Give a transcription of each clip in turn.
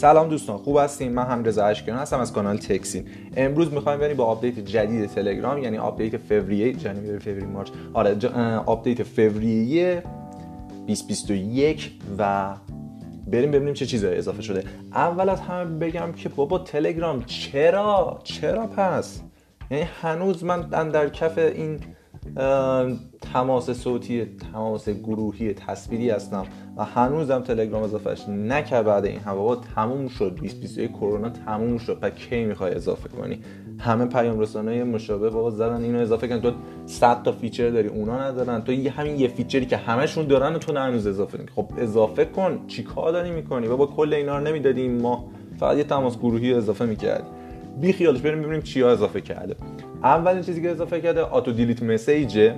سلام دوستان خوب هستین؟ من هم رضا اشکیان هستم از کانال تکسین امروز می‌خوایم بریم با آپدیت جدید تلگرام یعنی آپدیت فوریه جنوری فوریه March. آره آپدیت فوریه 2021 و بریم ببینیم چه چیزایی اضافه شده. اول از همه بگم که بابا تلگرام چرا؟ چرا پس؟ یعنی هنوز من در کف این تماس صوتی تماس گروهی تصویری هستم و هنوزم تلگرام اضافهش نکرد بعد این هوا تموم شد. 2021 کرونا تموم شد. و کی می‌خوای اضافه کنی؟ همه پیام رسان های مشابه بابا زدن اینو اضافه کن تو 100 تا feature داری. اونا ندارن. تو همین یه feature ی که همشون دارن تو هنوز اضافه کنی خب اضافه کن. چیکار داری می‌کنی؟ بابا کل اینا رو نمی‌دادیم. ما فقط یه تماس گروهی اضافه می‌کردی بی خیالش بریم ببینیم چیا اضافه کرده. اولین چیزی که اضافه کرده auto delete message ه.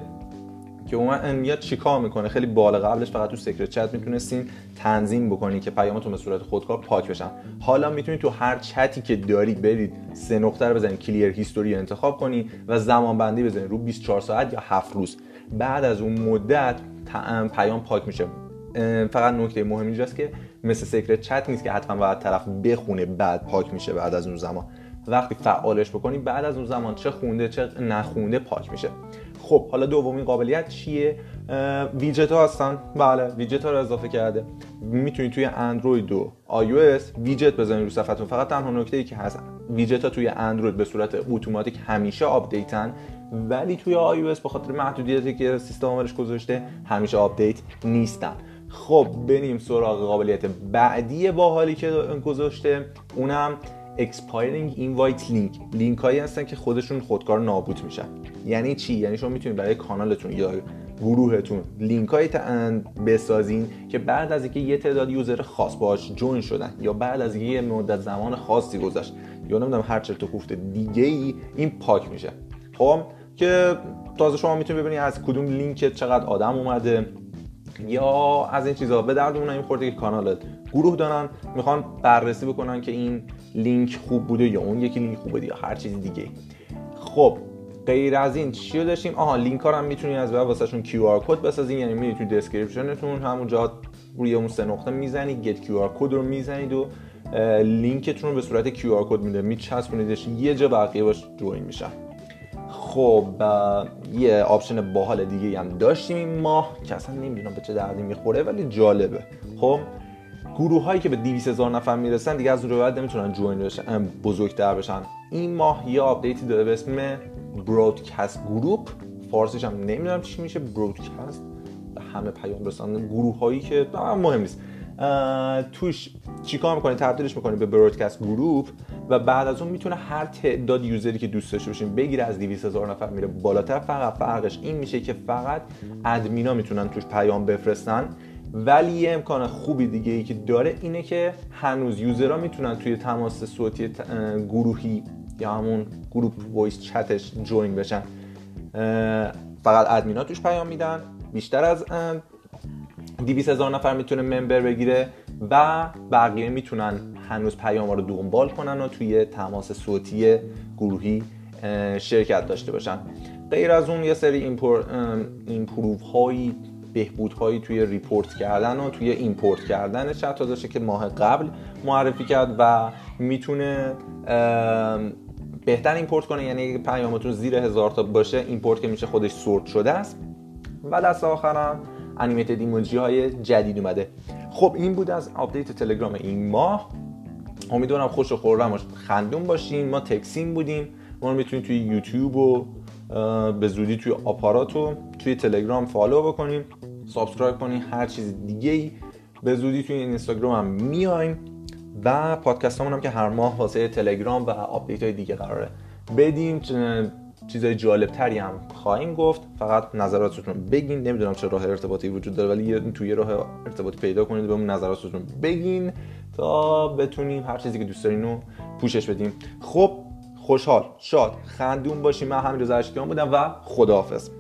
که اون میاد چیکار می‌کنه؟ خیلی بالا قبلش فقط تو secret chat می‌تونستین تنظیم بکنی که پیامتون به صورت خودکار پاک بشن. حالا می‌تونید تو هر چتی که دارید برید سه نقطه رو بزنید clear history انتخاب کنی و زمان بندی بزنید. رو 24 ساعت یا 7 روز. بعد از اون مدت پیام پاک میشه. فقط نکته مهم اینجاست که مثل secret chat نیست که حتما باید طرف بخونه بعد پاک میشه بعد از اون زمان. وقتی فعالش بکنی بعد از اون زمان چه خونده چه نخونده پاک میشه. خب حالا دومین قابلیت چیه؟ ویجت ها هستن. بله ویجت ها رو اضافه کرده. می‌تونید توی اندروید و iOS widget بزنید رو صفحتون. فقط تنها نکته ای که هست ویجت ها توی اندروید به صورت اتوماتیک همیشه آپدیتن ولی توی آی به خاطر محدودیتی که سیستم عملش گذاشته همیشه آپدیت نیستن. خب بریم سراغ قابلیت بعدی باحالی که گذاشته. اونم expiring invite link. لینک هایی هستن که خودشون خودکار نابود میشن. یعنی چی؟ یعنی شما می‌تونید برای کانالتون یا گروهتون لینک های بسازین که بعد از اینکه یه تعداد user خاص باش join شدن یا بعد از یه مدت زمان خاصی گذشت یا نمی‌دونم هر چرت کوفت دیگه ای این پاک میشه. خب؟ که تازه شما می‌تونید ببینید از کدوم لینک چقدر آدم اومده یا از این چیزها به دردمون این خورده که کانالت گروه دارن می‌خوان بررسی بکنن که این لینک خوب بوده یا اون یکی لینک خوب بوده یا هر چیز دیگه. خب غیر از این چی داشتیم؟ آها لینک ها هم می‌تونید از بعد واسهشون QR code بسازین یعنی میرید تو description تون همونجا روی اون سه نقطه می‌زنید get QR code رو می‌زنید و لینکتون رو به صورت QR code میده. میچسبونیدش یه جا بقیه باش join میشن خب یه option باحال دیگه هم داشتیم این ماه که اصلا نمی‌دونم به چه دردی می‌خوره ولی جالبه. خب گروه هایی که به 200 هزار نفر می‌رسن دیگه از اون بعد نمی‌تونن join بشن بزرگتر بشن. این ماه یه آپدیتی داره به اسم broadcast group فارسیش هم نمی‌دونم چی میشه broadcast همه پیام رسانده گروه هایی که مهم نیست. توش چیکار می‌کنی؟ تبدیلش می‌کنی به broadcast group و بعد از اون می‌تونه هر تعداد user ی که دوست داشته باشین بگیره از 200 هزار نفر میره بالاتر. فقط فرقش این میشه که فقط ادمینا می‌تونن توش پیام بفرستن. ولی یه امکان خوبی دیگه ای که داره اینه که هنوز user ها می‌تونن توی تماس صوتی گروهی یا همون group voice chat ش join بشن. فقط ادمینا توش پیام میدن. بیشتر از 200 هزار نفر می‌تونه member بگیره و بقیه می‌تونن هنوز پیام رو دنبال کنن و توی تماس صوتی گروهی شرکت داشته باشن. غیر از اون یه سری improve هایی بهبودهایی توی report کردن و توی import کردن چت داشته که ماه قبل معرفی کرد و می‌تونه بهتر import کنه. یعنی پیامتون زیر هزار تا باشه import که میشه خودش sort شده است. و دست آخرم animated emoji های جدید اومده. خب این بود از update تلگرام این ماه. امیدوارم خوش و خرم خندون باشین. ما تکسیم بودیم. ما می‌تونید توی یوتیوب و به زودی توی آپارات و توی تلگرام follow بکنین subscribe کنین هر چیز دیگه ای به زودی توی اینستاگرام هم میایم و پادکست هم که هر ماه واسه تلگرام و update های دیگه قراره بدیم. چیزای جالب تری هم خواهیم گفت. فقط نظراتتون بگین. نمی‌دونم چه راه ارتباطی وجود داره ولی توی راه ارتباطی پیدا کنید بهمون نظراتتون بگین تا بتونیم هر چیزی که دوست دارین رو پوشش بدیم. خب خوشحال شاد خندون باشیم من همین رضا بودم و خداحافظ.